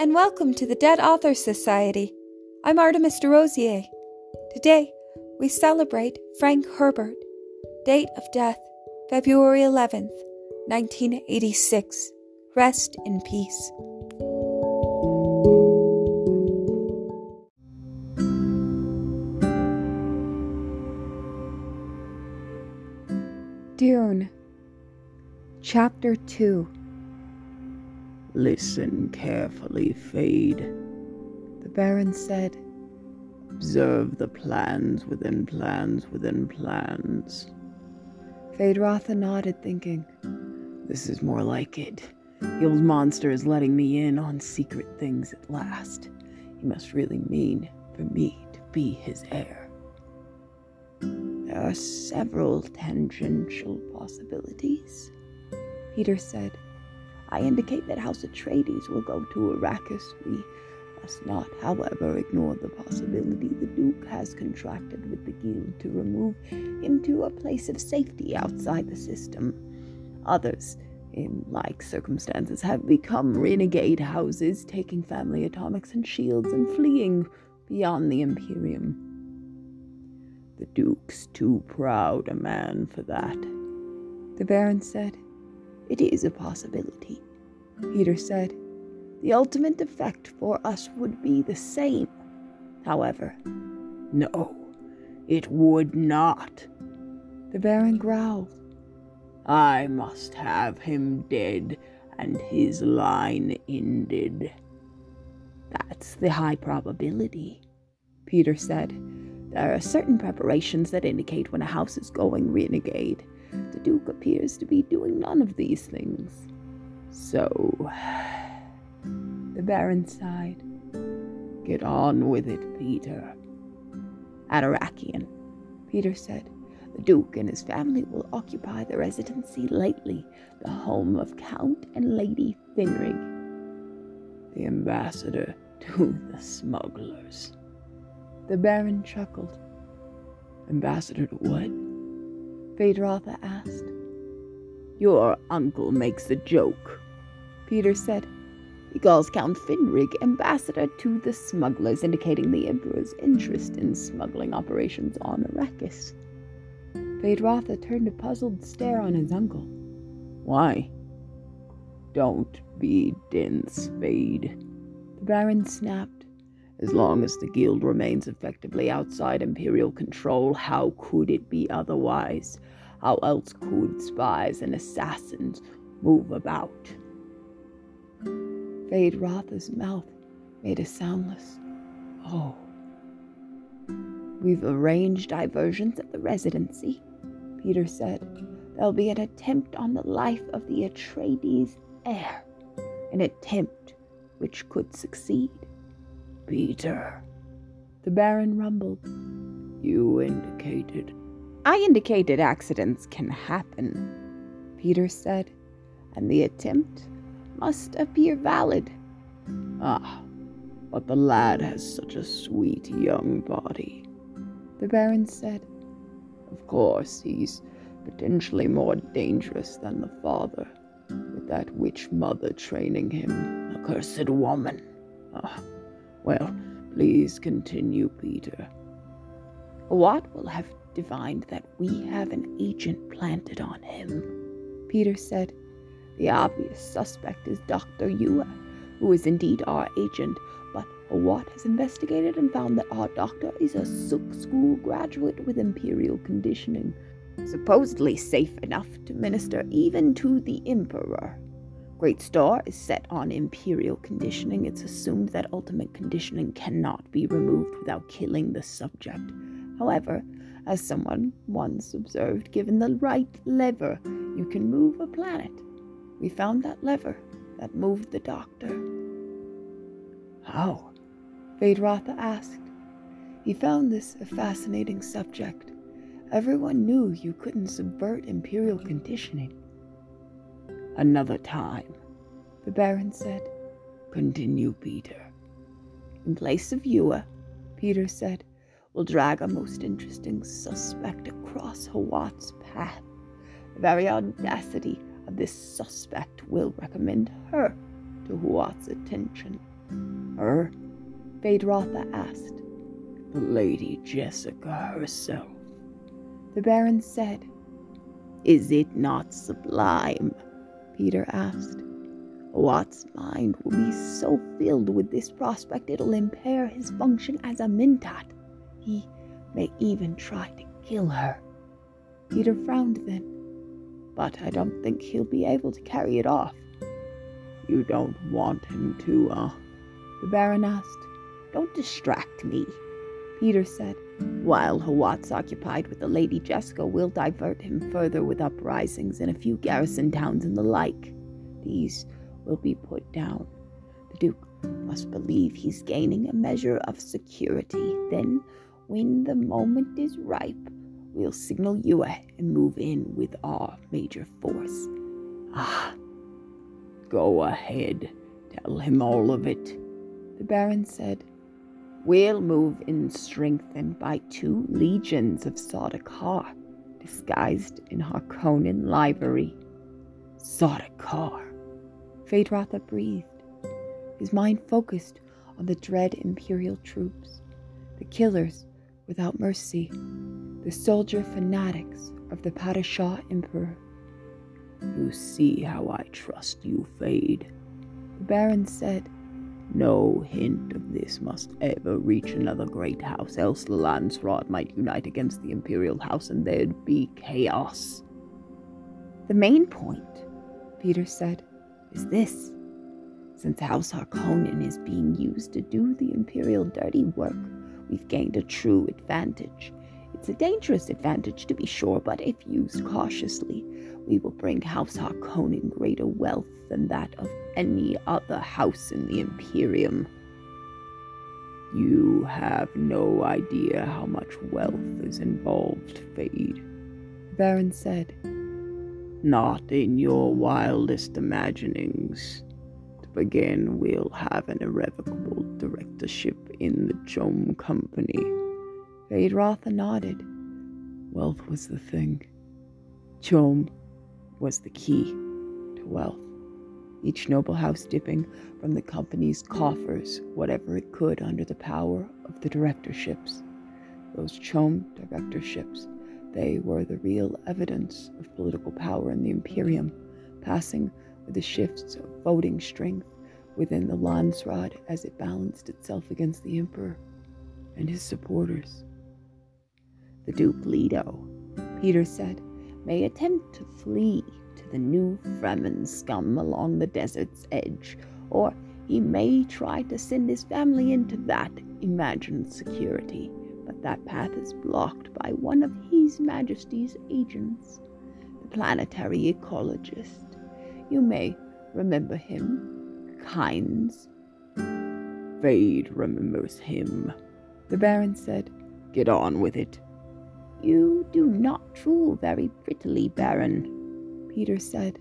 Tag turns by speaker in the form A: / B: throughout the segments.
A: and welcome to the Dead Authors Society. I'm Artemis DeRosier. Today, we celebrate Frank Herbert. Date of death, February 11th, 1986. Rest in peace. Dune, Chapter 2
B: Listen carefully, Feyd,
A: the Baron said.
B: Observe the plans within plans within plans.
A: Feyd-Rautha nodded, thinking.
B: This is more like it. The old monster is letting me in on secret things at last. He must really mean for me to be his heir. There are several tangential possibilities,
A: Piter said.
B: I indicate that House Atreides will go to Arrakis. We must not, however, ignore the possibility the Duke has contracted with the Guild to remove him to a place of safety outside the system. Others, in like circumstances, have become renegade houses, taking family atomics and shields and fleeing beyond the Imperium. The Duke's too proud a man for that,
A: the Baron said.
B: It is a possibility,
A: Piter said.
B: The ultimate effect for us would be the same. However, no, it would not.
A: The Baron growled.
B: I must have him dead and his line ended. That's the high probability, Piter said. There are certain preparations that indicate when a house is going renegade. The Duke appears to be doing none of these things. So.
A: The Baron sighed.
B: Get on with it, Piter. Arrakeen,
A: Piter said.
B: The Duke and his family will occupy the residency lately, the home of Count and Lady Fenring, the ambassador to the smugglers.
A: The Baron chuckled.
B: Ambassador to what?
A: Feyd-Rautha asked.
B: Your uncle makes a joke,
A: Piter said.
B: He calls Count Fenring ambassador to the smugglers, indicating the Emperor's interest in smuggling operations on Arrakis.
A: Feyd-Rautha turned a puzzled stare on his uncle.
B: Why? Don't be dense, Feyd.
A: The Baron snapped.
B: As long as the Guild remains effectively outside Imperial control, how could it be otherwise? How else could spies and assassins move about?
A: Feyd-Rautha's mouth made a soundless oh.
B: We've arranged diversions at the residency, Piter said. There'll be an attempt on the life of the Atreides heir, an attempt which could succeed. Piter,
A: the Baron rumbled.
B: You indicated.
A: I indicated accidents can happen, Piter said,
B: and the attempt must appear valid. Ah, but the lad has such a sweet young body,
A: the Baron said.
B: Of course, he's potentially more dangerous than the father, with that witch mother training him, accursed woman. Ah, well, please continue, Piter. Hawat will have divined that we have an agent planted on him?
A: Piter said.
B: The obvious suspect is Dr. Yueh, who is indeed our agent, but Hawat has investigated and found that our doctor is a Suk School graduate with Imperial conditioning, supposedly safe enough to minister even to the Emperor. Great Star is set on Imperial conditioning. It's assumed that ultimate conditioning cannot be removed without killing the subject. However, as someone once observed, given the right lever, you can move a planet. We found that lever that moved the doctor.
A: How? Feyd-Rautha asked. He found this a fascinating subject. Everyone knew you couldn't subvert Imperial conditioning.
B: Another time,
A: the Baron said.
B: Continue, Piter. In place of Yueh,
A: uh, Piter said,
B: we'll drag a most interesting suspect across Hawat's path. The very audacity of this suspect will recommend her to Hawat's attention. Her? Feyd-Rautha asked.
C: The Lady Jessica herself.
B: The Baron said. Is it not sublime? Piter asked. Hawat's mind will be so filled with this prospect it'll impair his function as a Mentat. He may even try to kill her. Piter frowned then. But I don't think he'll be able to carry it off.
C: You don't want him to, uh?
B: The Baron asked. Don't distract me, Piter said. While Hawat's occupied with the Lady Jessica, we'll divert him further with uprisings in a few garrison towns and the like. These will be put down. The Duke must believe he's gaining a measure of security. Then, when the moment is ripe, we'll signal Yueh and move in with our major force.
C: Ah, go ahead. Tell him all of it,
B: the Baron said. We'll move in strengthened by two legions of Sardaukar, disguised in Harkonnen livery.
C: Sardaukar.
B: Feyd-Rautha breathed, his mind focused on the dread Imperial troops, the killers without mercy, the soldier fanatics of the Padishah Emperor.
C: You see how I trust you, Feyd,
B: the Baron said.
C: No hint of this must ever reach another great house, else the Landsraad might unite against the Imperial House and there'd be chaos.
B: The main point, Piter said, is this. Since House Harkonnen is being used to do the Imperial dirty work, we've gained a true advantage. It's a dangerous advantage, to be sure, but if used cautiously, we will bring House Harkonnen greater wealth than that of any other house in the Imperium.
C: You have no idea how much wealth is involved, Feyd,
B: the Baron said.
C: Not in your wildest imaginings. To begin, we'll have an irrevocable directorship in the CHOAM Company.
B: Feyd-Rautha nodded.
C: Wealth was the thing. CHOAM was the key to wealth. Each noble house dipping from the company's coffers whatever it could under the power of the directorships. Those CHOAM directorships they were the real evidence of political power in the Imperium, passing with the shifts of voting strength within the Landsraad as it balanced itself against the Emperor and his supporters.
B: The Duke Leto, Peter said, may attempt to flee to the new Fremen scum along the desert's edge, or he may try to send his family into that imagined security but that path is blocked by one of His Majesty's agents, the planetary ecologist. You may remember him, Kynes.
C: Feyd remembers him,
B: the Baron said.
C: Get on with it.
B: You do not rule very prettily, Baron, Piter said.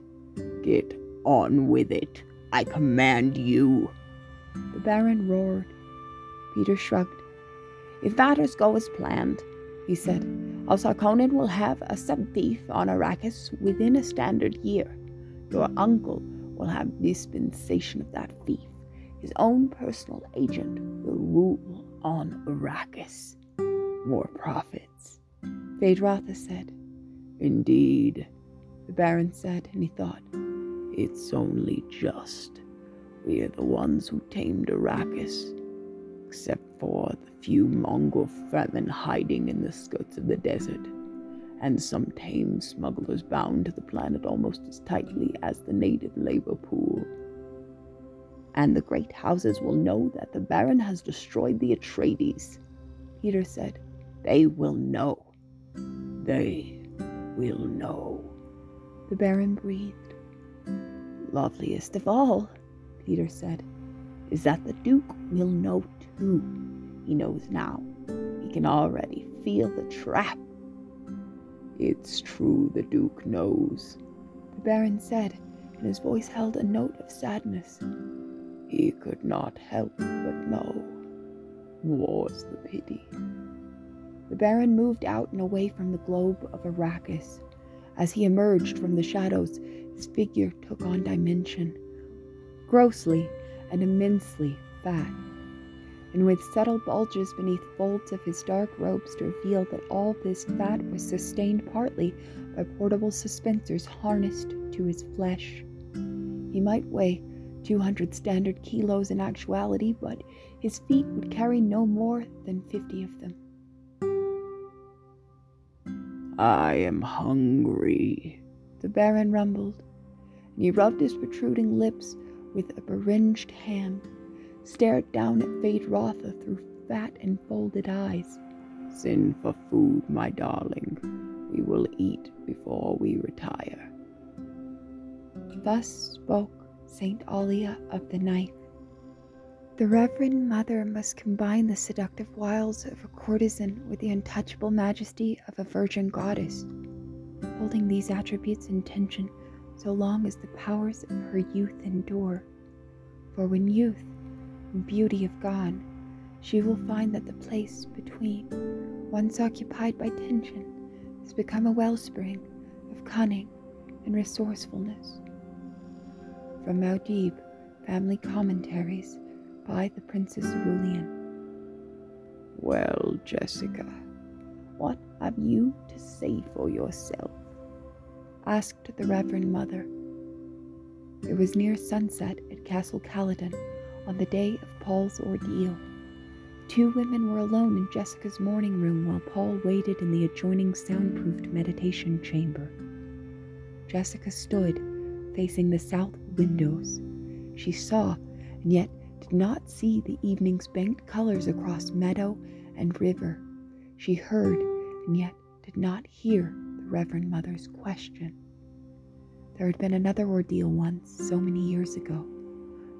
C: Get on with it. I command you.
B: The Baron roared. Piter shrugged. If matters go as planned, he said, House Harkonnen will have a sub-fief on Arrakis within a standard year. Your uncle will have dispensation of that thief. His own personal agent will rule on Arrakis.
C: More profits,
B: Feyd-Rautha said.
C: Indeed,
B: the Baron said, and he thought,
C: It's only just. We are the ones who tamed Arrakis except for the few Mongol Fremen hiding in the skirts of the desert, and some tame smugglers bound to the planet almost as tightly as the native labor pool.
B: And the great houses will know that the Baron has destroyed the Atreides, Piter said. They will know.
C: They will know.
B: The Baron breathed. Loveliest of all, Piter said, is that the Duke will know who he knows now. He can already feel the trap.
C: It's true the Duke knows,
B: the Baron said, and his voice held a note of sadness.
C: He could not help but know. War's the pity.
B: The Baron moved out and away from the globe of Arrakis. As he emerged from the shadows, his figure took on dimension. Grossly and immensely fat, and with subtle bulges beneath folds of his dark robes to reveal that all this fat was sustained partly by portable suspensors harnessed to his flesh. He might weigh 200 standard kilos in actuality, but his feet would carry no more than 50 of them.
C: I am hungry,
B: the Baron rumbled, and he rubbed his protruding lips with a beringed hand, stared down at Feyd-Rautha through fat and folded eyes.
C: Send for food, my darling. We will eat before we retire.
B: Thus spoke Saint Alia of the Knife. The Reverend Mother must combine the seductive wiles of a courtesan with the untouchable majesty of a virgin goddess, holding these attributes in tension so long as the powers of her youth endure. For when youth and beauty have gone, she will find that the place between, once occupied by tension, has become a wellspring of cunning and resourcefulness. From Muad'Dib, Family Commentaries by the Princess Irulan.
C: Well, Jessica, what have you to say for yourself?
B: asked the Reverend Mother. It was near sunset at Castle Caladan on the day of Paul's ordeal. Two women were alone in Jessica's morning room while Paul waited in the adjoining soundproofed meditation chamber. Jessica stood facing the south windows. She saw, and yet did not see the evening's banked colors across meadow and river. She heard, and yet did not hear the Reverend Mother's question. There had been another ordeal once, so many years ago.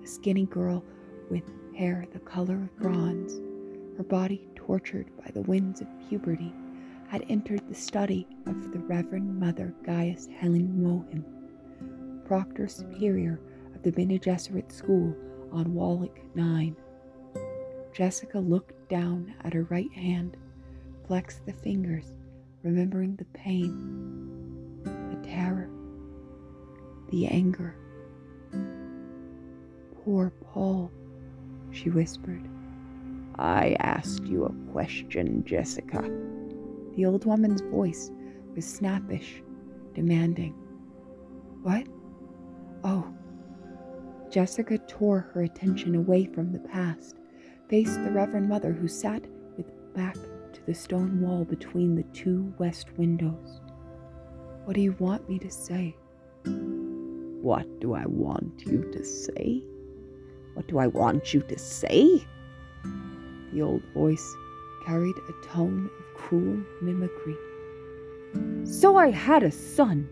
B: A skinny girl with hair the color of bronze, her body tortured by the winds of puberty, had entered the study of the Reverend Mother Gaius Helen Mohiam, Proctor Superior of the Bene Gesserit School on Wallach 9. Jessica looked down at her right hand, flexed the fingers, remembering the pain, the terror, the anger. Poor Paul, she whispered.
C: I asked you a question, Jessica.
B: The old woman's voice was snappish, demanding. What? Oh. Jessica tore her attention away from the past, faced the Reverend Mother who sat with back to the stone wall between the two west windows. What do you want me to say?
C: What do I want you to say? What do I want you to say?
B: The old voice carried a tone of cruel mimicry. So I had a son!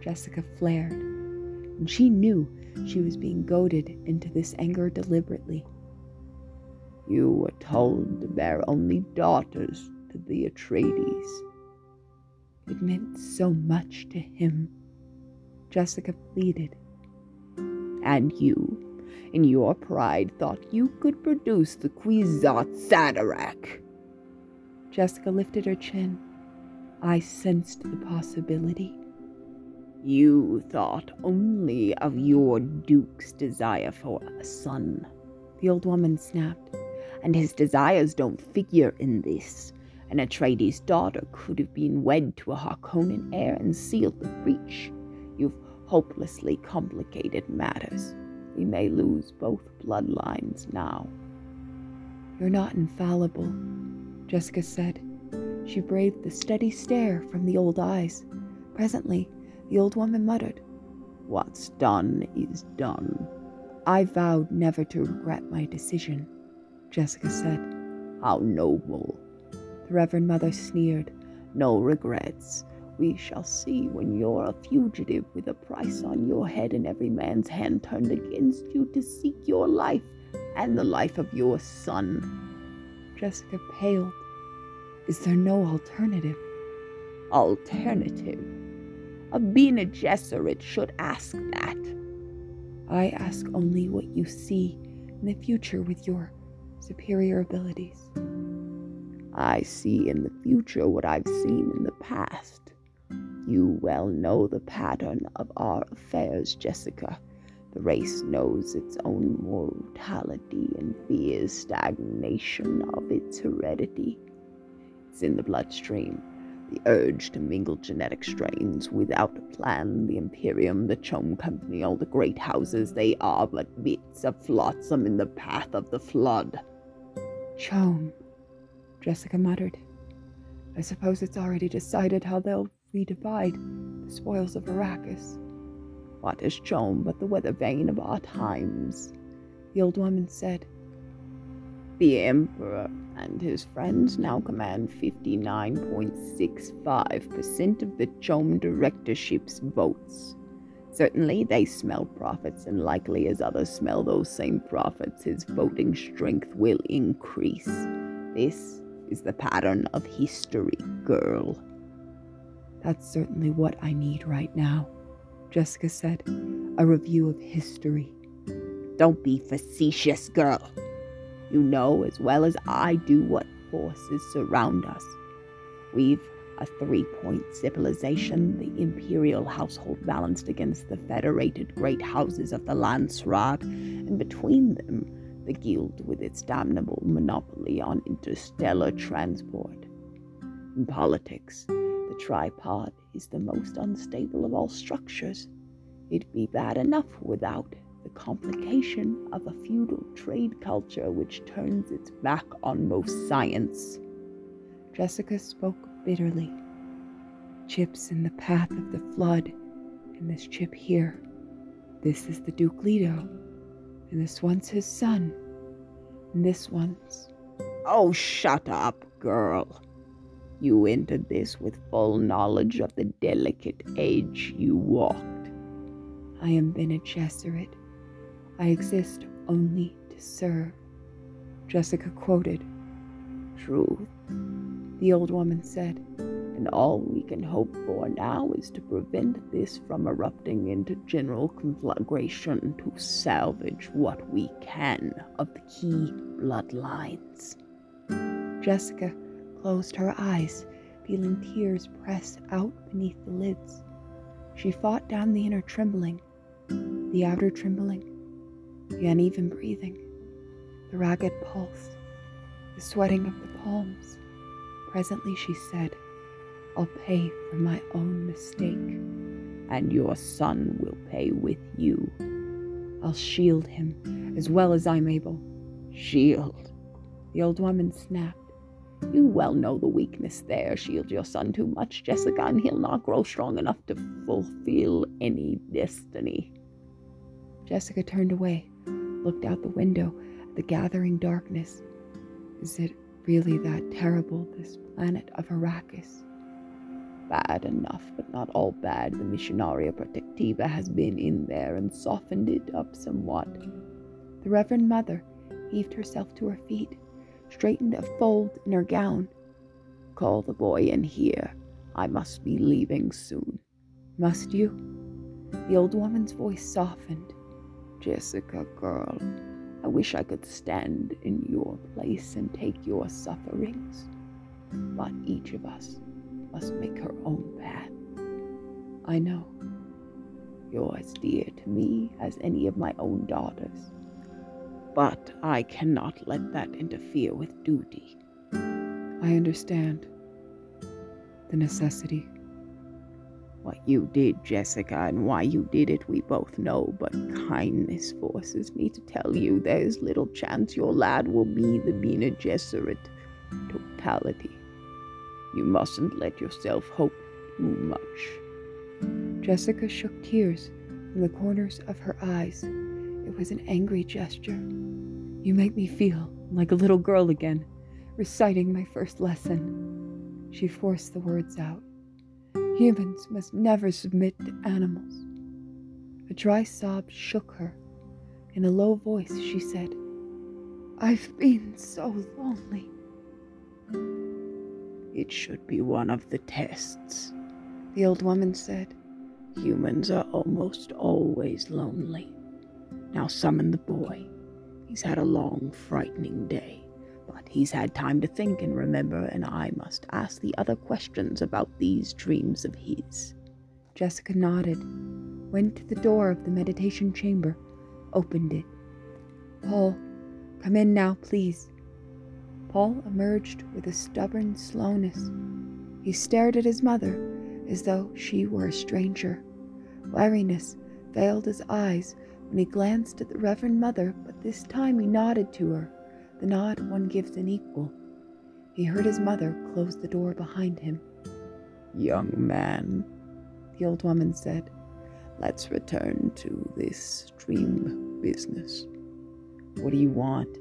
B: Jessica flared, and she knew she was being goaded into this anger deliberately.
C: You were told to bear only daughters to the Atreides.
B: It meant so much to him. Jessica pleaded.
C: And you, in your pride, thought you could produce the Kwisatz Haderach.
B: Jessica lifted her chin. I sensed the possibility.
C: You thought only of your Duke's desire for a son,
B: the old woman snapped.
C: And his desires don't figure in this. An Atreides daughter could have been wed to a Harkonnen heir and sealed the breach. You've hopelessly complicated matters. We may lose both bloodlines now.
B: You're not infallible, Jessica said. She braved the steady stare from the old eyes. Presently, the old woman muttered,
C: What's done is done.
B: I vowed never to regret my decision, Jessica said.
C: How noble.
B: The Reverend Mother sneered.
C: No regrets. We shall see when you're a fugitive with a price on your head and every man's hand turned against you to seek your life and the life of your son.
B: Jessica paled. Is there no alternative?
C: Alternative? Of being a Gesserit should ask that.
B: I ask only what you see in the future with your superior abilities.
C: I see in the future what I've seen in the past. You well know the pattern of our affairs, Jessica.
B: The race knows its own mortality and fears stagnation of its heredity. It's in the bloodstream, the urge to mingle genetic strains without a plan. The Imperium, the CHOAM Company, all the great houses, they are but bits of flotsam in the path of the flood.
C: CHOAM, Jessica muttered. I suppose it's already decided how they'll redivide the spoils of Arrakis.
B: What is CHOAM but the weather vane of our times?
C: The old woman said.
B: The Emperor and his friends now command 59.65% of the CHOAM directorship's votes. Certainly, they smell profits, and likely as others smell those same profits, his voting strength will increase. This is the pattern of history, girl.
C: That's certainly what I need right now. Jessica said. A review of history.
B: Don't be facetious, girl. You know as well as I do what forces surround us. We've a three point civilization, the imperial household balanced against the federated great houses of the Landsraad, and between them, the guild with its damnable monopoly on interstellar transport. In politics, the tripod is the most unstable of all structures. It'd be bad enough without the complication of a feudal trade culture which turns its back on most science.
C: Jessica spoke bitterly. Chips in the path of the flood, and this chip here. This is the Duke Leto, and this one's his son, and this one's.
B: Oh, shut up, girl. You entered this with full knowledge of the delicate age you walked.
C: I am Bene Gesserit. I exist only to serve. Jessica quoted.
B: Truth, the old woman said, and all we can hope for now is to prevent this from erupting into general conflagration to salvage what we can of the key bloodlines.
C: Jessica closed her eyes, feeling tears press out beneath the lids. She fought down the inner trembling, the outer trembling, the uneven breathing, the ragged pulse, the sweating of the palms. Presently she said, I'll pay for my own mistake.
B: And your son will pay with you.
C: I'll shield him as well as I'm able.
B: Shield?
C: The old woman snapped.
B: You well know the weakness there. Shield your son too much, Jessica, and he'll not grow strong enough to fulfill any destiny.
C: Jessica turned away, looked out the window at the gathering darkness. Is it really that terrible, this planet of Arrakis?
B: Bad enough, but not all bad. The Missionaria Protectiva has been in there and softened it up somewhat.
C: The Reverend Mother heaved herself to her feet straightened a fold in her gown.
B: Call the boy in here. I must be leaving soon.
C: Must you? The old woman's voice softened.
B: Jessica, girl, I wish I could stand in your place and take your sufferings. But each of us must make her own path.
C: I know.
B: You're as dear to me as any of my own daughters. But I cannot let that interfere with duty.
C: I understand the necessity.
B: What you did, Jessica, and why you did it, we both know, but kindness forces me to tell you there's little chance your lad will be the Bene Gesserit totality. You mustn't let yourself hope too much.
C: Jessica shook tears from the corners of her eyes. It was an angry gesture. You make me feel like a little girl again, reciting my first lesson. She forced the words out. Humans must never submit to animals. A dry sob shook her. In a low voice, she said, I've been so lonely.
B: It should be one of the tests,
C: the old woman said.
B: Humans are almost always lonely. Now summon the boy. He's had a long, frightening day, he's had time to think and remember, and I must ask the other questions about these dreams of his.
C: Jessica nodded, went to the door of the meditation chamber,
B: opened it. Paul, come in now, please. Paul emerged with a stubborn slowness. He stared at his mother as though she were a stranger. Wariness veiled his eyes when he glanced at the Reverend Mother, but this time he nodded to her, the nod one gives an equal. He heard his mother close the door behind him.
C: Young man, the old woman said, let's return to this dream business. What do you want?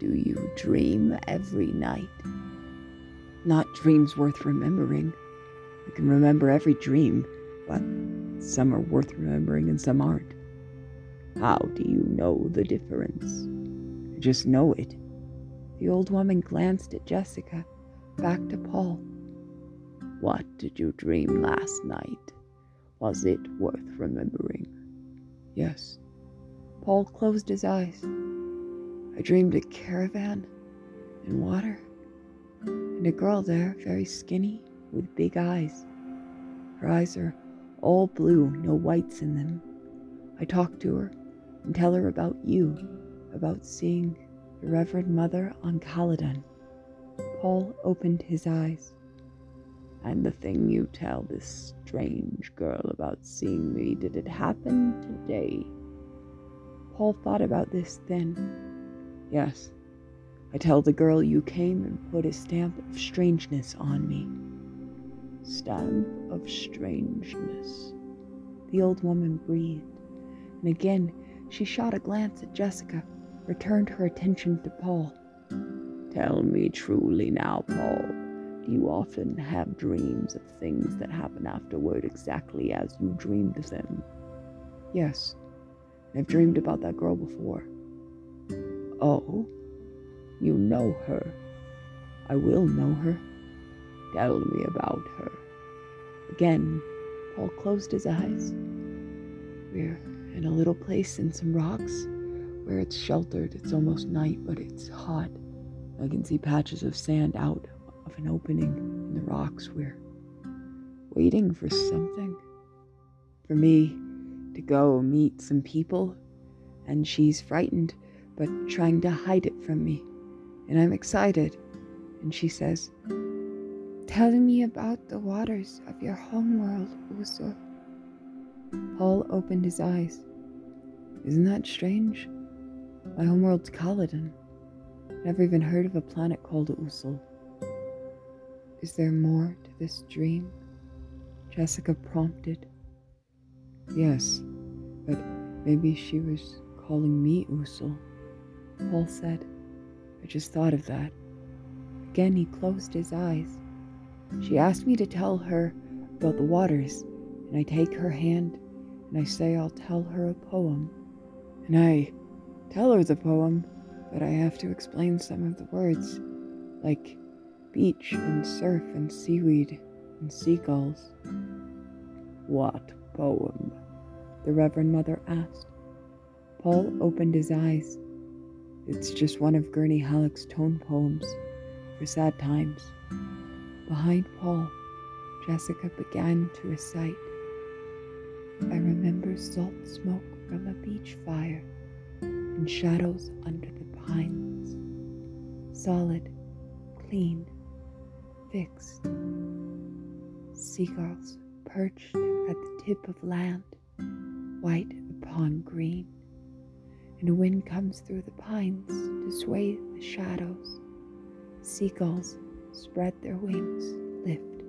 C: Do you dream every night? Not dreams worth remembering. I can remember every dream, but some are worth remembering and some aren't. How do you know the difference? Just know it.
B: The old woman glanced at Jessica, back to Paul.
C: What did you dream last night? Was it worth remembering?
B: Yes. Paul closed his eyes. I dreamed a caravan and water, and a girl there, very skinny, with big eyes. Her eyes are all blue, no whites in them. I talk to her and tell her about you, about seeing the Reverend Mother on Caladan. Paul opened his eyes.
C: And the thing you tell this strange girl about seeing me, did it happen today?
B: Paul thought about this then
C: Yes, I tell the girl you came and put a stamp of strangeness on me. Stamp of strangeness.
B: The old woman breathed, and again she shot a glance at Jessica, returned her attention to Paul.
C: Tell me truly now, Paul. Do you often have dreams of things that happen afterward exactly as you dreamed of them?
B: Yes, I've dreamed about that girl before.
C: Oh, you know her.
B: I will know her.
C: Tell me about her.
B: Again, Paul closed his eyes. We're in a little place in some rocks where it's sheltered. It's almost night, but it's hot. I can see patches of sand out of an opening in the rocks. We're waiting for something. For me to go meet some people, and she's frightened but trying to hide it from me. And I'm excited. And she says, Tell me about the waters of your homeworld, Usul. Paul opened his eyes. Isn't that strange? My homeworld's Caladan. Never even heard of a planet called Usul. Is there more to this dream? Jessica prompted. Yes, but maybe she was calling me Usul. Paul said. I just thought of that. Again, he closed his eyes. She asked me to tell her about the waters, and I take her hand and I say I'll tell her a poem. And I tell her the poem, but I have to explain some of the words, like beach and surf and seaweed and seagulls.
C: What poem?
B: The Reverend Mother asked. Paul opened his eyes. It's just one of Gurney Halleck's tone poems for sad times. Behind Paul, Jessica began to recite. I remember salt smoke from a beach fire and shadows under the pines. Solid, clean, fixed. Seagulls perched at the tip of land, white upon green and a wind comes through the pines to sway the shadows. Seagulls spread their wings, lift,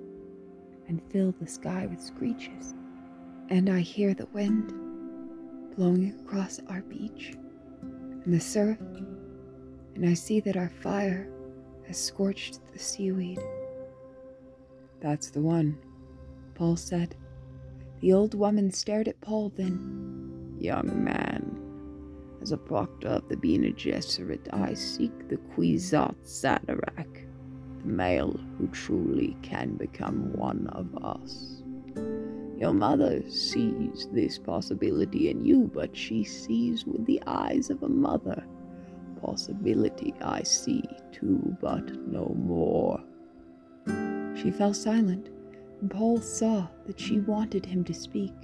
B: and fill the sky with screeches. And I hear the wind blowing across our beach the surf, and I see that our fire has scorched the seaweed. That's the one, Paul said. The old woman stared at Paul then.
C: Young man, as a proctor of the Bene Gesserit, I seek the Kwisatz Haderach, the male who truly can become one of us. Your mother sees this possibility in you, but she sees with the eyes of a mother. Possibility I see too, but no more.
B: She fell silent, and Paul saw that she wanted him to speak.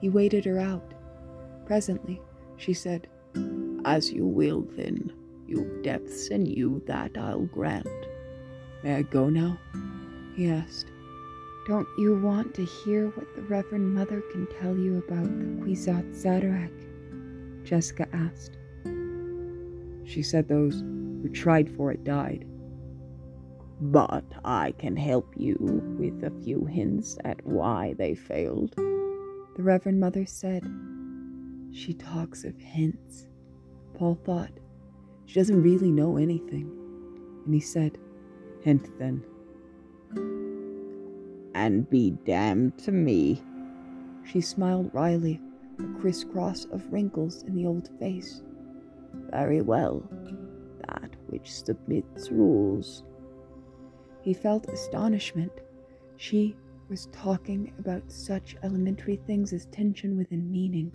B: He waited her out. Presently,
C: She said, As you will, then. You depths and you that I'll grant. May I go now? he asked.
B: Don't you want to hear what the Reverend Mother can tell you about the Kwisatz Haderach? Jessica asked.
C: She said those who tried for it died. But I can help you with a few hints at why they failed,
B: the Reverend Mother said. She talks of hints. Paul thought, she doesn't really know anything. And he said,
C: Hint then. And be damned to me.
B: She smiled wryly, a crisscross of wrinkles in the old face.
C: Very well. That which submits rules.
B: He felt astonishment. She was talking about such elementary things as tension within meaning.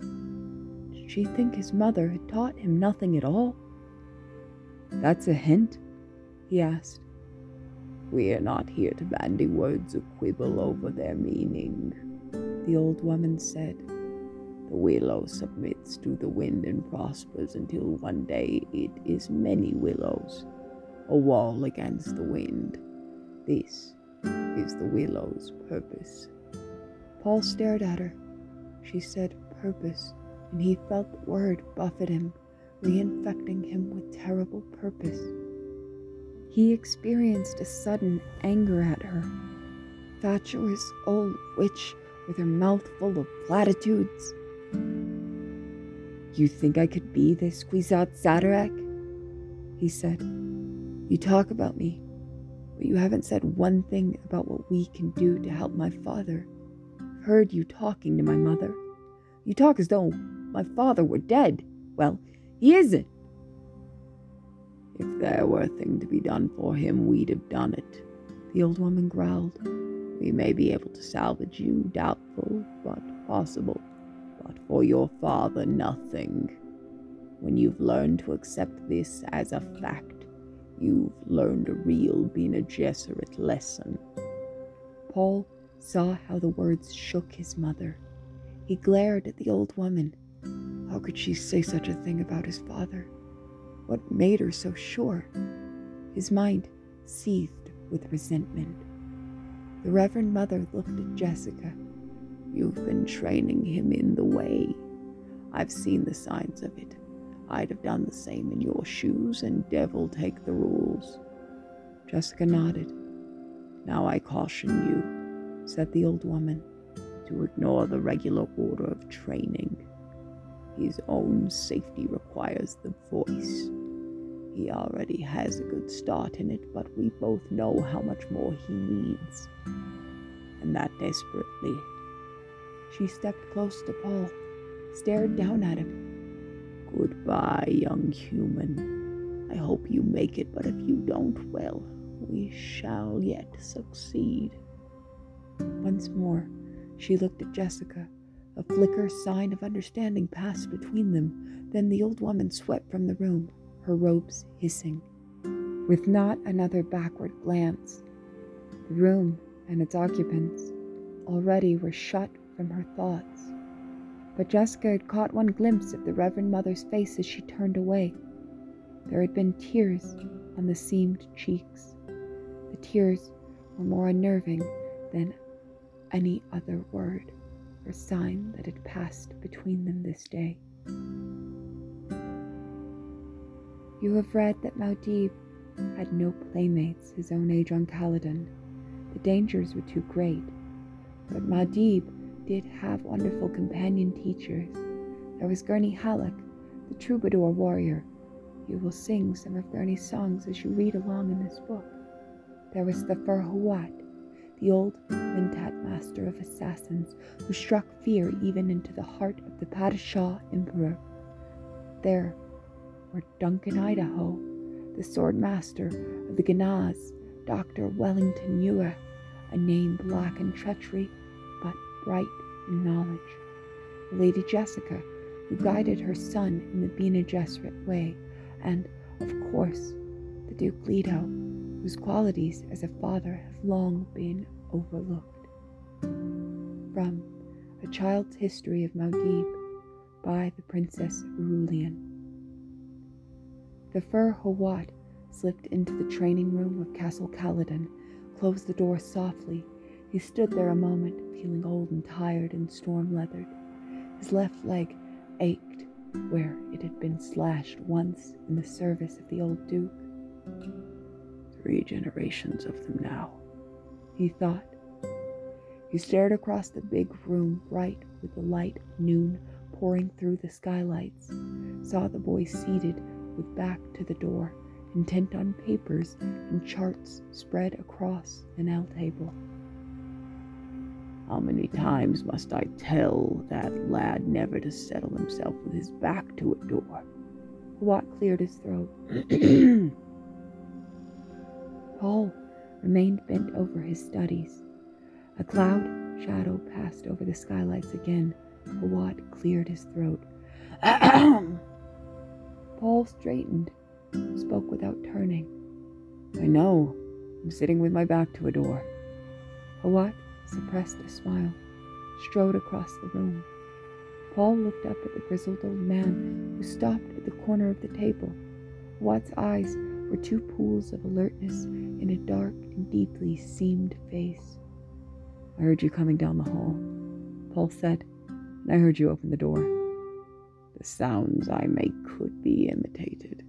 B: Did she think his mother had taught him nothing at all?
C: That's a hint? he asked. We are not here to bandy words or quibble over their meaning, the old woman said. The willow submits to the wind and prospers until one day it is many willows, a wall against the wind. This is the willow's purpose.
B: Paul stared at her. She said purpose, and he felt the word buffet him, reinfecting him with terrible purpose. He experienced a sudden anger at her. Fatuous old witch with her mouth full of platitudes.
C: You think I could be this Kwisatz Haderach?
B: He said. You talk about me, but you haven't said one thing about what we can do to help my father. I've heard you talking to my mother. You talk as though my father were dead. Well, he isn't.
C: If there were a thing to be done for him, we'd have done it, the old woman growled. We may be able to salvage you, doubtful, but possible. But for your father, nothing. When you've learned to accept this as a fact, you've learned a real Bene Gesserit lesson.
B: Paul saw how the words shook his mother. He glared at the old woman. How could she say such a thing about his father? What made her so sure? His mind seethed with resentment. The Reverend Mother looked at Jessica.
C: You've been training him in the way. I've seen the signs of it. I'd have done the same in your shoes, and devil take the rules.
B: Jessica nodded.
C: Now I caution you, said the old woman, to ignore the regular order of training. His own safety requires the voice. He already has a good start in it, but we both know how much more he needs. And that desperately.
B: She stepped close to Paul, stared down at him.
C: Goodbye, young human. I hope you make it, but if you don't, well, we shall yet succeed.
B: Once more, she looked at Jessica. A flicker sign of understanding passed between them. Then the old woman swept from the room, her robes hissing. With not another backward glance, the room and its occupants already were shut from her thoughts. But Jessica had caught one glimpse of the Reverend Mother's face as she turned away. There had been tears on the seamed cheeks. The tears were more unnerving than any other word or sign that had passed between them this day. You have read that Muad'Dib had no playmates his own age on Caladan. The dangers were too great. But Muad'Dib did have wonderful companion teachers. There was Gurney Halleck, the troubadour warrior. You will sing some of Gurney's songs as you read along in this book. There was Thufir Hawat, the old Mentat master of assassins who struck fear even into the heart of the Padishah Emperor. There were Duncan Idaho, the sword master of the Ginaz, Dr. Wellington Yueh, a name black in treachery but bright in knowledge. Lady Jessica, who guided her son in the Bene Gesserit way, and, of course, the Duke Leto, whose qualities as a father have long been overlooked. From A Child's History of Muad'Dib by the Princess Irulan. Thufir Hawat slipped into the training room of Castle Caladan, closed the door softly. He stood there a moment, feeling old and tired and storm leathered. His left leg ached where it had been slashed once in the service of the old Duke.
C: Three generations of them now,
B: he thought. He stared across the big room, bright with the light of noon pouring through the skylights, saw the boy seated with back to the door, intent on papers and charts spread across an L table.
C: How many times must I tell that lad never to settle himself with his back to a door?
B: Hawat cleared his throat. Paul remained bent over his studies. A cloud shadow passed over the skylights again. Hawat cleared his throat. Paul straightened, spoke without turning.
C: I know. I'm sitting with my back to a door.
B: Hawat suppressed a smile, strode across the room. Paul looked up at the grizzled old man who stopped at the corner of the table. Hawat's eyes were two pools of alertness in a dark and deeply seamed face.
C: I heard you coming down the hall, Paul said, and I heard you open the door. The sounds I make could be imitated.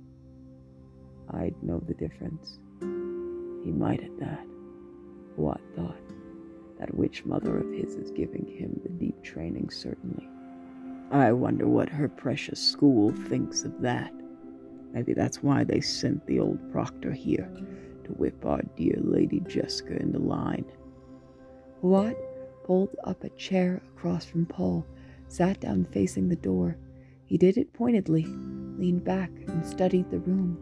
C: I'd know the difference. He might at that. Oh, what thought? That witch mother of his is giving him the deep training, certainly. I wonder what her precious school thinks of that. Maybe that's why they sent the old proctor here to whip our dear Lady Jessica into line.
B: Hawat? pulled up a chair across from Paul, sat down facing the door. He did it pointedly, leaned back, and studied the room.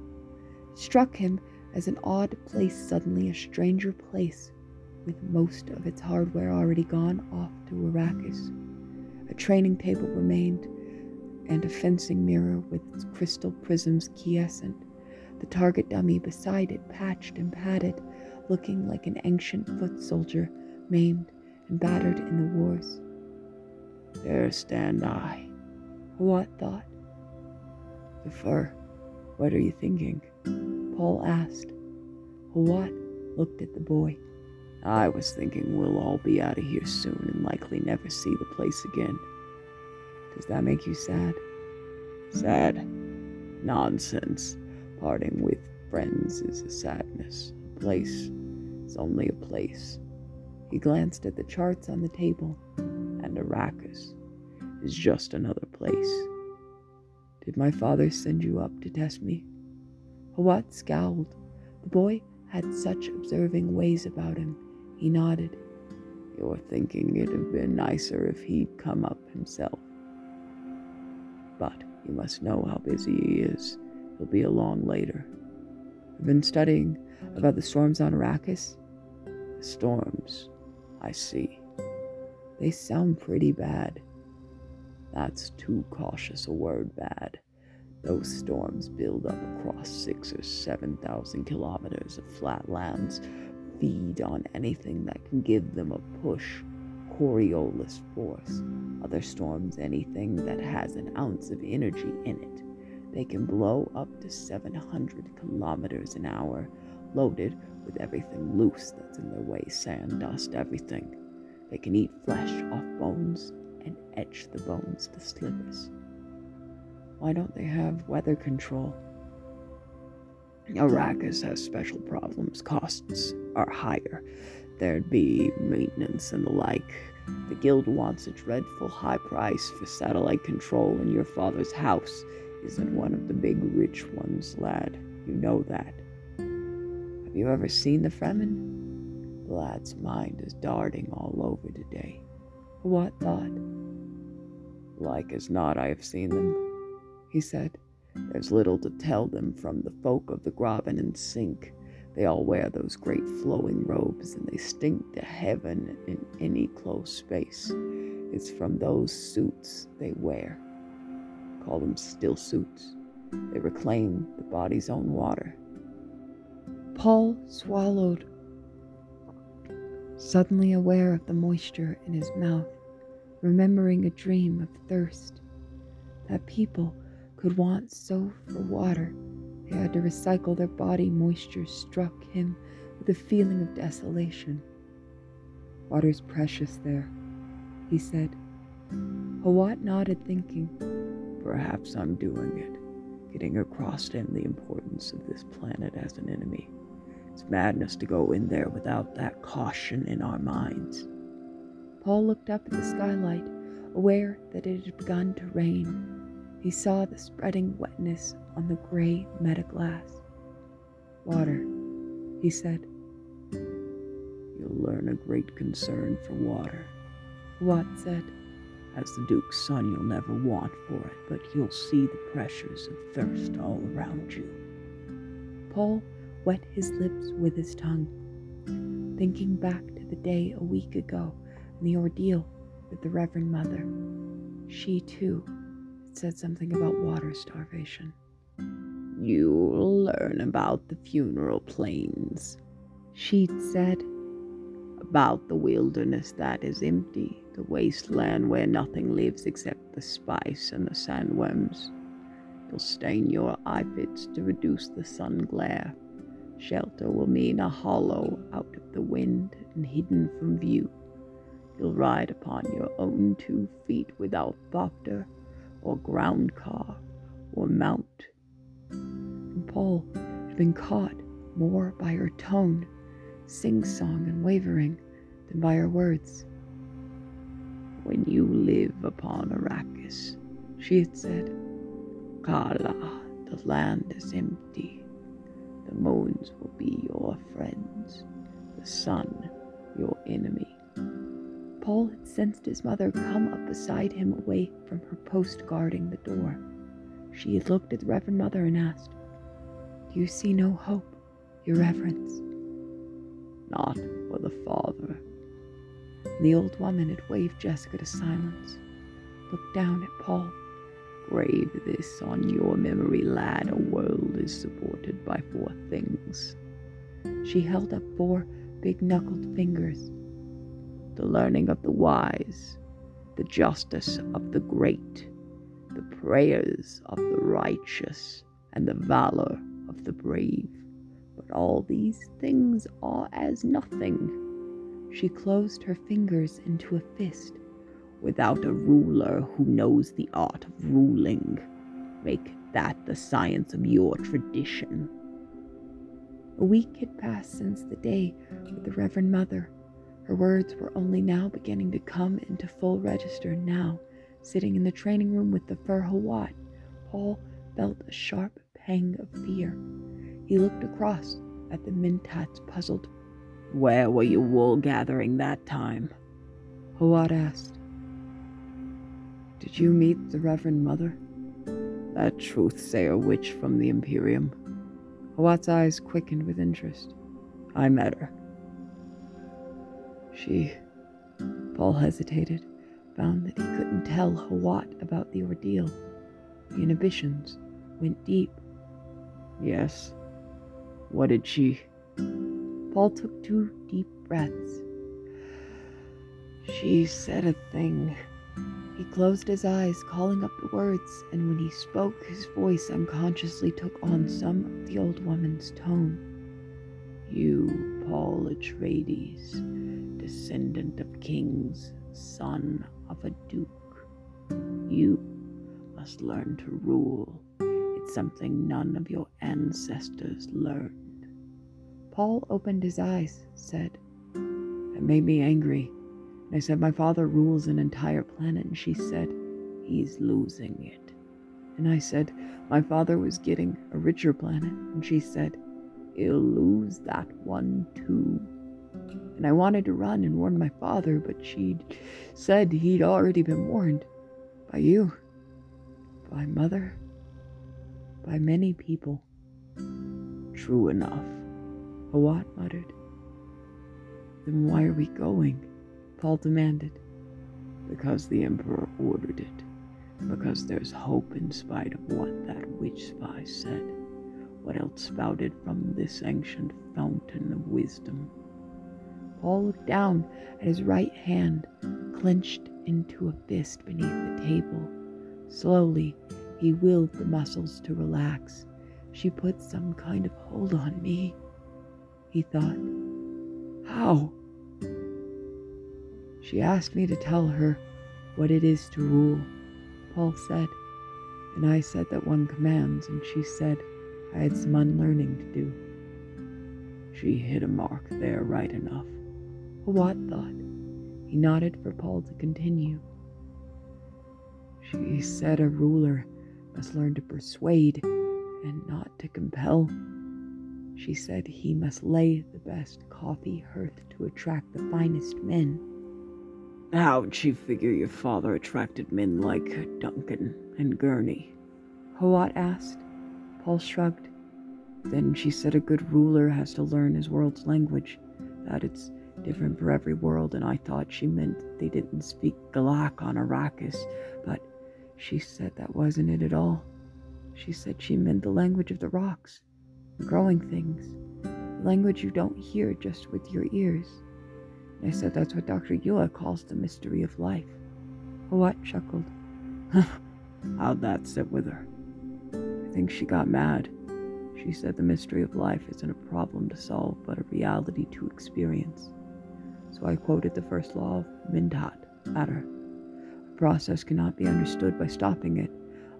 B: It struck him as an odd place, suddenly a stranger place, with most of its hardware already gone off to Arrakis. A training table remained, and a fencing mirror with its crystal prisms quiescent. The target dummy beside it, patched and padded, looking like an ancient foot soldier, maimed and battered in the wars.
C: There stand I.
B: Hawat thought?
C: Thufir. What are you thinking?
B: Paul asked. Hawat looked at the boy.
C: I was thinking we'll all be out of here soon and likely never see the place again. Does that make you sad? Sad? Nonsense. Parting with friends is a sadness. A place is only a place.
B: He glanced at the charts on the table.
C: And Arrakis is just another place. Did my father send you up to test me?
B: Hawat scowled. The boy had such observing ways about him. He nodded.
C: You're thinking it'd have been nicer if he'd come up himself. But you must know how busy he is. He'll be along later.
B: I've been studying about the storms on Arrakis.
C: The storms, I see.
B: They sound pretty bad.
C: That's too cautious a word, bad. Those storms build up across six or seven thousand kilometers of flat lands, feed on anything that can give them a push, Coriolis force. Other storms, anything that has an ounce of energy in it. They can blow up to 700 kilometers an hour, loaded with everything loose that's in their way sand, dust, everything. They can eat flesh off bones and etch the bones to slivers. Why don't they have weather control? Arrakis has special problems. Costs are higher. There'd be maintenance and the like. The Guild wants a dreadful high price for satellite control, and your father's house isn't one of the big rich ones, lad. You know that. Have you ever seen the Fremen? The lad's mind is darting all over today.
B: Hawat thought?
C: Like as not, I have seen them, he said. There's little to tell them from the folk of the Graben and Sink. They all wear those great flowing robes and they stink to heaven in any close space. It's from those suits they wear. Call them still suits. They reclaim the body's own water.
B: Paul swallowed, suddenly aware of the moisture in his mouth, remembering a dream of thirst. that people could want so for water they had to recycle their body moisture struck him with a feeling of desolation. Water's precious there, he said. Hawat nodded, thinking,
C: Perhaps I'm doing it, getting across to him the importance of this planet as an enemy. It's madness to go in there without that caution in our minds.
B: Paul looked up at the skylight, aware that it had begun to rain. He saw the spreading wetness on the gray metaglass. Water, he said.
C: You'll learn a great concern for water.
B: Hawat said?
C: As the Duke's son, you'll never want for it, but you'll see the pressures of thirst all around you.
B: Paul wet his lips with his tongue, thinking back to the day a week ago and the ordeal with the Reverend Mother. She, too, said something about water starvation.
C: You'll learn about the funeral plains, she'd said. About the wilderness that is empty, the wasteland where nothing lives except the spice and the sandworms. You'll stain your eyelids to reduce the sun glare. Shelter will mean a hollow out of the wind and hidden from view. You'll ride upon your own two feet without thopter or ground car or mount
B: and Paul had been caught more by her tone, sing song and wavering, than by her words.
C: When you live upon Arrakis, she had said, Khala, the land is empty. The moons will be your friends, the sun your enemy.
B: Paul had sensed his mother come up beside him away from her post guarding the door. She had looked at the Reverend Mother and asked, Do you see no hope, Your Reverence?
C: Not for the Father.
B: The old woman had waved Jessica to silence, looked down at Paul.
C: Grave this on your memory, lad. A world is supported by four things.
B: She held up four big knuckled fingers.
C: The learning of the wise, the justice of the great, the prayers of the righteous and the valor of the brave. But all these things are as nothing.
B: She closed her fingers into a fist.
C: Without a ruler who knows the art of ruling, make that the science of your tradition.
B: A week had passed since the day with the Reverend Mother. Her words were only now beginning to come into full register now Sitting in the training room with Thufir Hawat, Paul felt a sharp pang of fear. He looked across at the Mentats, puzzled.
C: Where were you wool gathering that time?
B: Hawat asked. Did you meet the Reverend Mother?
C: That truth-sayer witch from the Imperium.
B: Hawat's eyes quickened with interest.
C: I met her.
B: She. Paul hesitated found that he couldn't tell Hawat about the ordeal. The inhibitions went deep.
C: Yes. What did she?
B: Paul took two deep breaths. She said a thing. He closed his eyes, calling up the words, and when he spoke, his voice unconsciously took on some of the old woman's tone.
C: You, Paul Atreides, descendant of kings, son of a duke. You must learn to rule. It's something none of your ancestors learned.
B: Paul opened his eyes, said, It made me angry. And I said, My father rules an entire planet. And she said,
C: He's losing it.
B: And I said, My father was getting a richer planet. And she said,
C: He'll lose that one too
B: and I wanted to run and warn my father, but she'd said he'd already been warned. By you. By mother. By many people.
C: True enough.
B: Hawat muttered. Then why are we going? Paul demanded.
C: Because the Emperor ordered it. Because there's hope in spite of what that witch spy said. What else spouted from this ancient fountain of wisdom?
B: Paul looked down at his right hand, clenched into a fist beneath the table.
C: Slowly, he willed the muscles to relax. She put some kind of hold on me. He thought, How? She asked me to tell her what it is to rule. Paul said, and I said that one commands, and she said I had some unlearning to do. She hit a mark there right enough. Hawat thought. He nodded for Paul to continue. She said a ruler must learn to persuade and not to compel. She said he must lay the best coffee hearth to attract the finest men. How'd she figure your father attracted men like Duncan and Gurney? Hawat asked. Paul shrugged. Then she said a good ruler has to learn his world's language, that it's different for every world, and I thought she meant they didn't speak Galach on Arrakis, but she said that wasn't it at all. She said she meant the language of the rocks, the growing things, the language you don't hear just with your ears. And I said that's what Dr. Yueh calls the mystery of life. Hawat chuckled. How'd that sit with her? I think she got mad. She said the mystery of life isn't a problem to solve, but a reality to experience. So I quoted the first law of Mentat at her. A process cannot be understood by stopping it.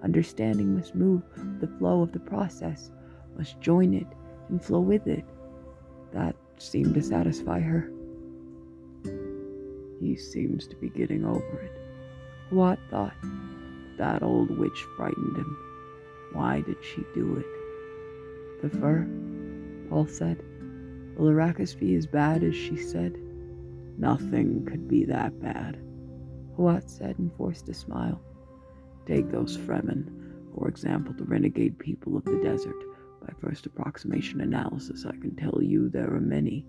C: Understanding must move the flow of the process, must join it and flow with it. That seemed to satisfy her. He seems to be getting over it. Hawat thought? That old witch frightened him. Why did she do it? Thufir, Paul said. Will Arrakis be as bad as she said? Nothing could be that bad. Hawat said and forced a smile. Take those Fremen, for example, the renegade people of the desert. By first approximation analysis, I can tell you there are many,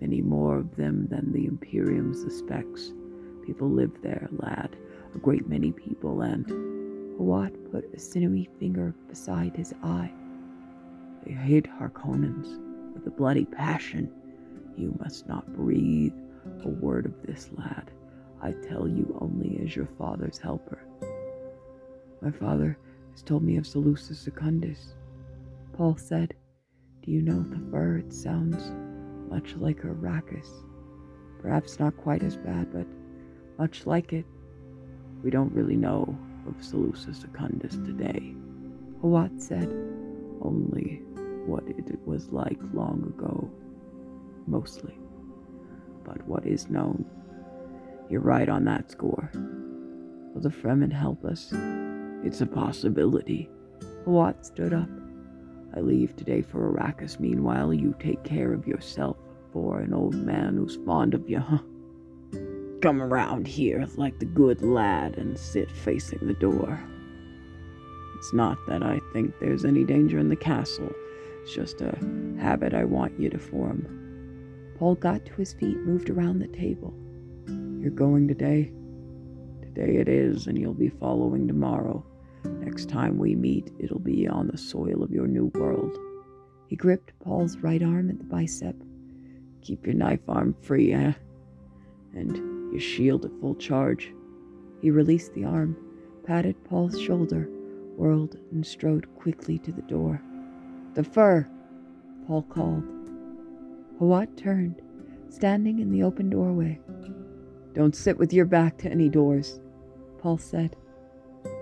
C: many more of them than the Imperium suspects. People live there, lad, a great many people, and Hawat put a sinewy finger beside his eye. They hate Harkonnens with a bloody passion. You must not breathe a word of this, lad. I tell you only as your father's helper. My father has told me of Salusa Secundus. Paul said, Do you know the fur? It sounds much like Arrakis. Perhaps not quite as bad, but much like it. We don't really know of Salusa Secundus today. Hawat said, only what it was like long ago, mostly. But what is known? You're right on that score. Will the Fremen help us? It's a possibility. Hawat stood up. I leave today for Arrakis. Meanwhile, you take care of yourself for an old man who's fond of you, huh? Come around here like the good lad and sit facing the door. It's not that I think there's any danger in the castle. It's just a habit I want you to form. Paul got to his feet, moved around the table. You're going today? Today it is, and you'll be following tomorrow. Next time we meet, it'll be on the soil of your new world. He gripped Paul's right arm at the bicep. Keep your knife arm free, eh? And your shield at full charge. He released the arm, patted Paul's shoulder, whirled, and strode quickly to the door. Thufir! Paul called. Hawat turned, standing in the open doorway. Don't sit with your back to any doors, Paul said.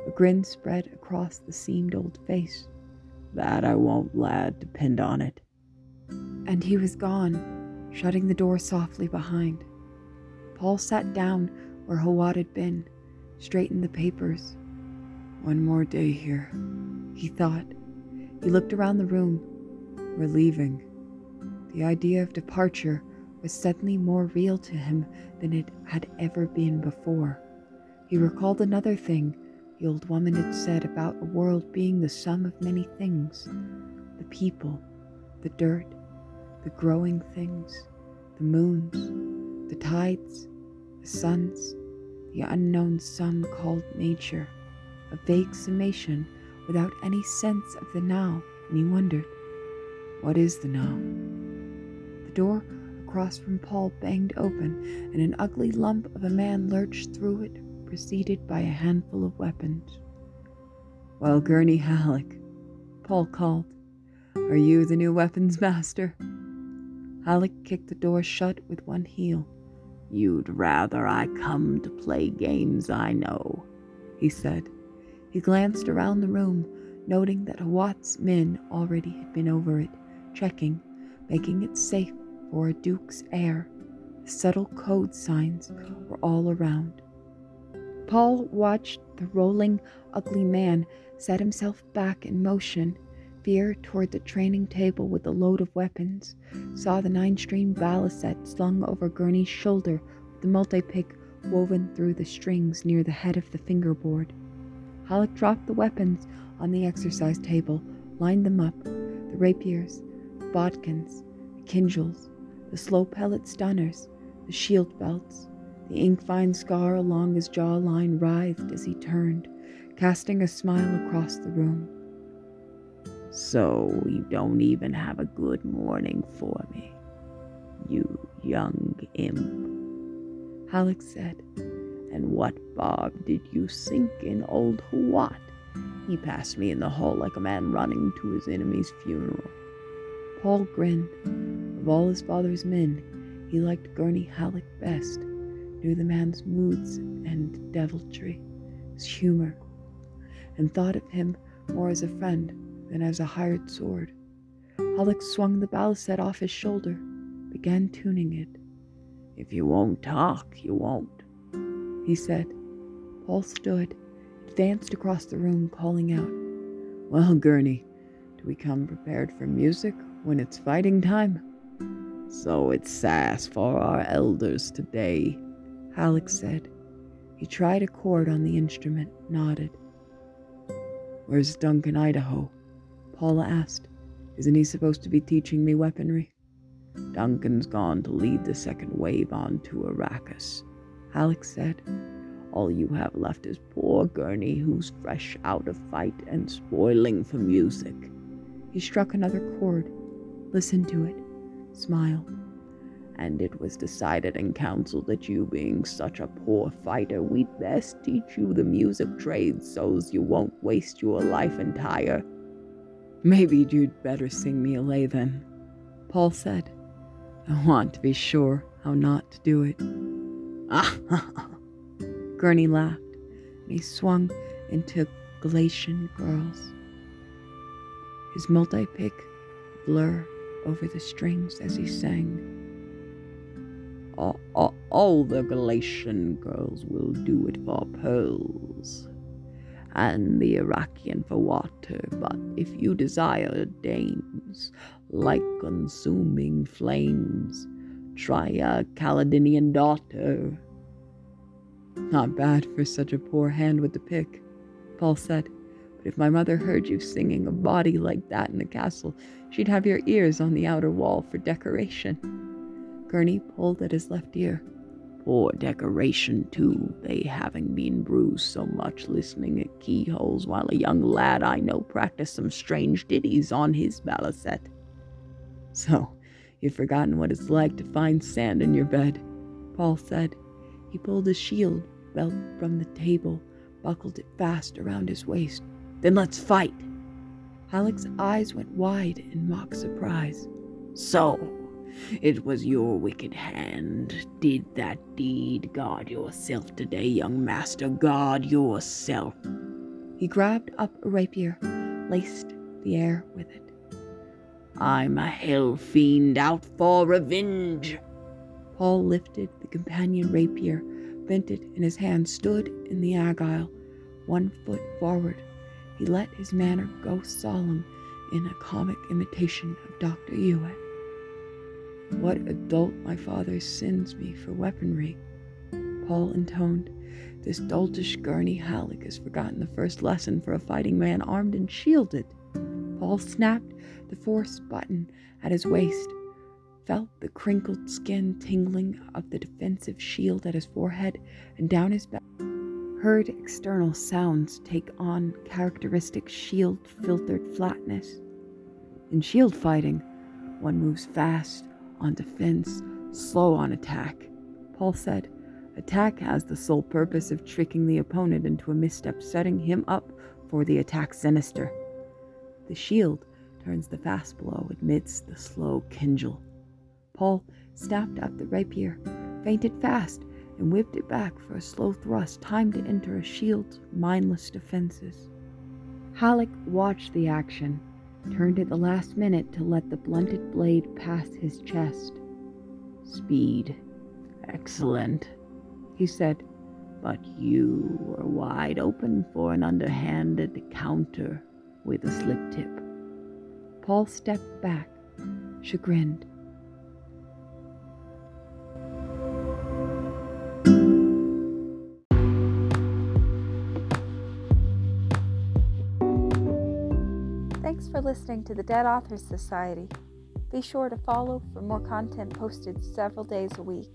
C: A grin spread across the seamed old face. That I won't, lad, depend on it. And he was gone, shutting the door softly behind. Paul sat down where Hawat had been, straightened the papers. One more day here, he thought. He looked around the room. We're leaving. The idea of departure was suddenly more real to him than it had ever been before. He recalled another thing the old woman had said about a world being the sum of many things the people, the dirt, the growing things, the moons, the tides, the suns, the unknown sum called nature, a vague summation without any sense of the now, and he wondered, what is the now? The door across from Paul banged open, and an ugly lump of a man lurched through it, preceded by a handful of weapons. Well, Gurney Halleck, Paul called. Are you the new weapons master? Halleck kicked the door shut with one heel.
B: You'd rather I come to play games, I know, he said.
C: He glanced around the room, noting that Hawat's men already had been over it, checking, making it safe for a duke's heir. Subtle code signs were all around. Paul watched the rolling, ugly man set himself back in motion, veer toward the training table with a load of weapons, saw the nine string balisette slung over Gurney's shoulder with the multi pick woven through the strings near the head of the fingerboard. Halleck dropped the weapons on the exercise table, lined them up the rapiers, the bodkins, the kindjals, the slow pellet stunners, the shield belts. The ink-fine scar along his jawline writhed as he turned, casting a smile across the room.
B: So you don't even have a good morning for me, you young imp,
C: Halleck said.
B: And what barb did you sink in old Hawat? He passed me in the hall like a man running to his enemy's funeral.
C: Paul grinned. Of all his father's men, he liked Gurney Halleck best knew the man's moods and deviltry, his humor, and thought of him more as a friend than as a hired sword. Halleck swung the balisette off his shoulder, began tuning it.
B: If you won't talk, you won't,
C: he said. Paul stood, advanced across the room, calling out, Well, Gurney, do we come prepared for music when it's fighting time?
B: So it's sass for our elders today,
C: Halleck said. He tried a chord on the instrument, nodded. Where's Duncan, Idaho? Paula asked. Isn't he supposed to be teaching me weaponry?
B: Duncan's gone to lead the second wave on to Arrakis,
C: Halleck said.
B: All you have left is poor Gurney, who's fresh out of fight and spoiling for music.
C: He struck another chord, listened to it, smiled
B: and it was decided in council that you being such a poor fighter, we'd best teach you the music trade so's you won't waste your life entire.
C: Maybe you'd better sing me a lay then, Paul said. I want to be sure how not to do it.
B: Ah!
C: ha Gurney laughed, and he swung into Galacian girls. His multi-pick blur over the strings as he sang
B: all, all, all the Galacian girls will do it for pearls, and the Arrakeen for water. But if you desire dames like consuming flames, try a Caladanin daughter.
C: Not bad for such a poor hand with the pick, Paul said. But if my mother heard you singing a body like that in the castle, she'd have your ears on the outer wall for decoration. Gurney pulled at his left ear.
B: Poor decoration, too, they having been bruised so much listening at keyholes while a young lad I know practiced some strange ditties on his balisette.
C: So, you've forgotten what it's like to find sand in your bed, Paul said. He pulled his shield belt from the table, buckled it fast around his waist. Then let's fight. Halleck's eyes went wide in mock surprise.
B: So, it was your wicked hand did that deed. Guard yourself today, young master. Guard yourself.
C: He grabbed up a rapier, laced the air with it.
B: I'm a hell fiend out for revenge.
C: Paul lifted the companion rapier, bent it in his hand, stood in the agile, one foot forward. He let his manner go solemn in a comic imitation of Dr. Yueh. What adult my father sends me for weaponry? Paul intoned. This doltish Gurney Halleck has forgotten the first lesson for a fighting man armed and shielded. Paul snapped the force button at his waist, felt the crinkled skin tingling of the defensive shield at his forehead and down his back, heard external sounds take on characteristic shield filtered flatness. In shield fighting, one moves fast, on defense, slow on attack. Paul said, Attack has the sole purpose of tricking the opponent into a misstep, setting him up for the attack sinister. The shield turns the fast blow amidst the slow kindjal. Paul snapped up the rapier, feinted fast, and whipped it back for a slow thrust timed to enter a shield's mindless defenses. Halleck watched the action, turned at the last minute to let the blunted blade pass his chest. Speed. Excellent, he said, but you were wide open for an underhanded counter with a slip tip. Paul stepped back, chagrined.
A: Thanks for listening to the Dead Authors Society. Be sure to follow for more content posted several days a week.